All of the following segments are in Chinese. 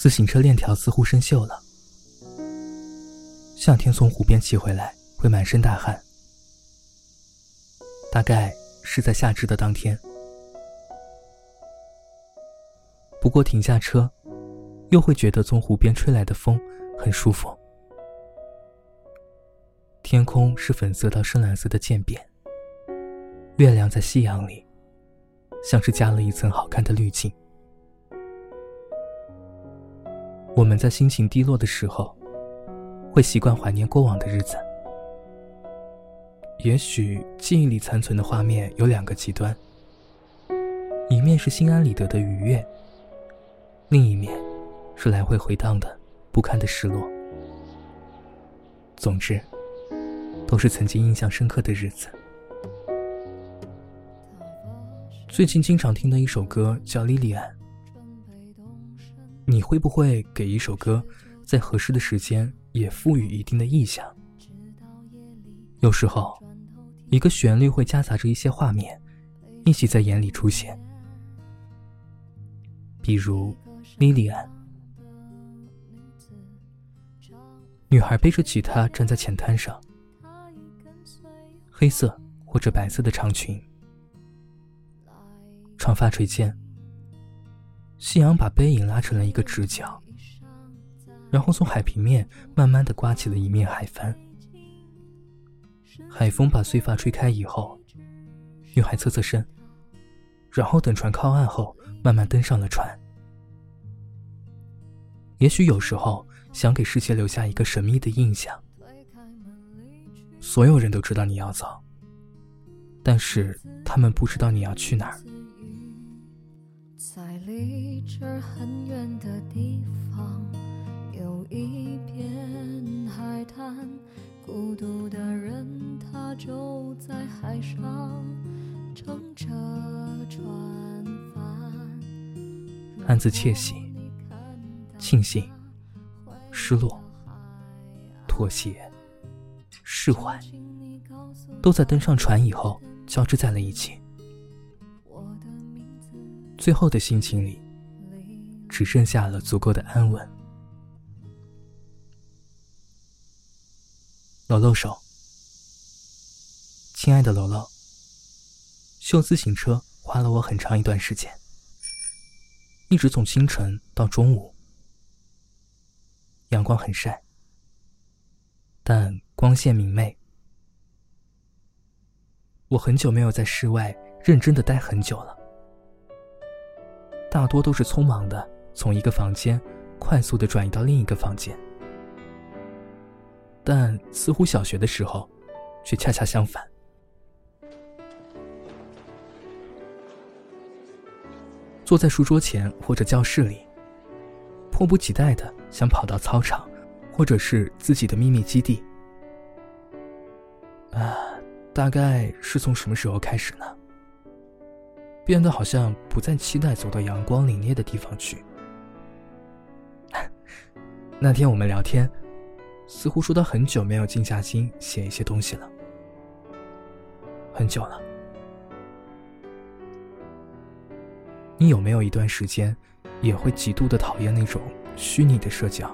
自行车链条似乎生锈了。夏天从湖边骑回来会满身大汗，大概是在夏至的当天。不过停下车，又会觉得从湖边吹来的风很舒服。天空是粉色到深蓝色的渐变，月亮在夕阳里，像是加了一层好看的滤镜。我们在心情低落的时候。会习惯怀念过往的日子，也许记忆里残存的画面有两个极端：一面是心安理得的愉悦，另一面是来回回荡的不堪的失落。总之，都是曾经印象深刻的日子。最近经常听的一首歌叫《莉莉安》，你会不会给一首歌在合适的时间？也赋予一定的意象。有时候，一个旋律会夹杂着一些画面，一起在眼里出现。比如，莉莉安，女孩背着吉他站在浅滩上，黑色或者白色的长裙，长发垂肩，夕阳把背影拉成了一个直角。然后从海平面慢慢的刮起了一面海帆，海风把碎发吹开以后，女孩侧侧身，然后等船靠岸后，慢慢登上了船。也许有时候想给世界留下一个神秘的印象，所有人都知道你要走，但是他们不知道你要去哪儿。在离这儿很远的地方。有一片海滩，孤独的人他就在海上乘着船帆。暗自窃喜、庆幸、失落、妥协、释怀，都在登上船以后交织在了一起。最后的心情里，只剩下了足够的安稳。楼楼手，亲爱的楼楼，修自行车花了我很长一段时间，一直从清晨到中午，阳光很晒，但光线明媚。我很久没有在室外认真的待很久了，大多都是匆忙的从一个房间快速的转移到另一个房间。但似乎小学的时候，却恰恰相反。坐在书桌前或者教室里，迫不及待的想跑到操场，或者是自己的秘密基地。啊，大概是从什么时候开始呢？变得好像不再期待走到阳光凛冽的地方去。那天我们聊天。似乎说他很久没有静下心写一些东西了，很久了。你有没有一段时间，也会极度的讨厌那种虚拟的社交？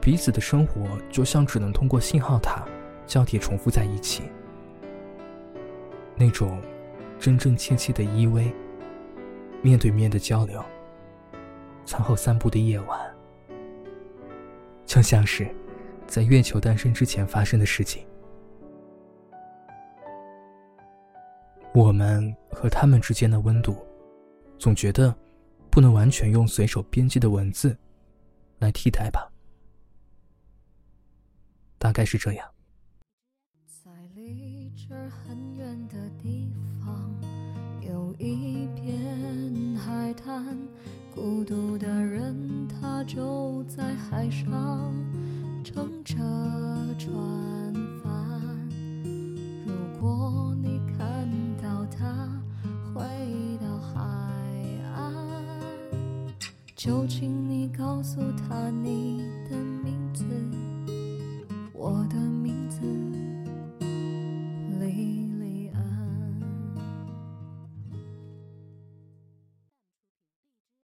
彼此的生活就像只能通过信号塔交叠重复在一起，那种真真切切的依偎、面对面的交流、餐后散步的夜晚。就像是在月球诞生之前发生的事情。我们和他们之间的温度，总觉得不能完全用随手编辑的文字来替代吧？大概是这样。在离这儿很远的地方，有一片海滩，孤独的人。他就在海上乘着船帆。如果你看到他回到海岸，就请你告诉他你的名字，我的名。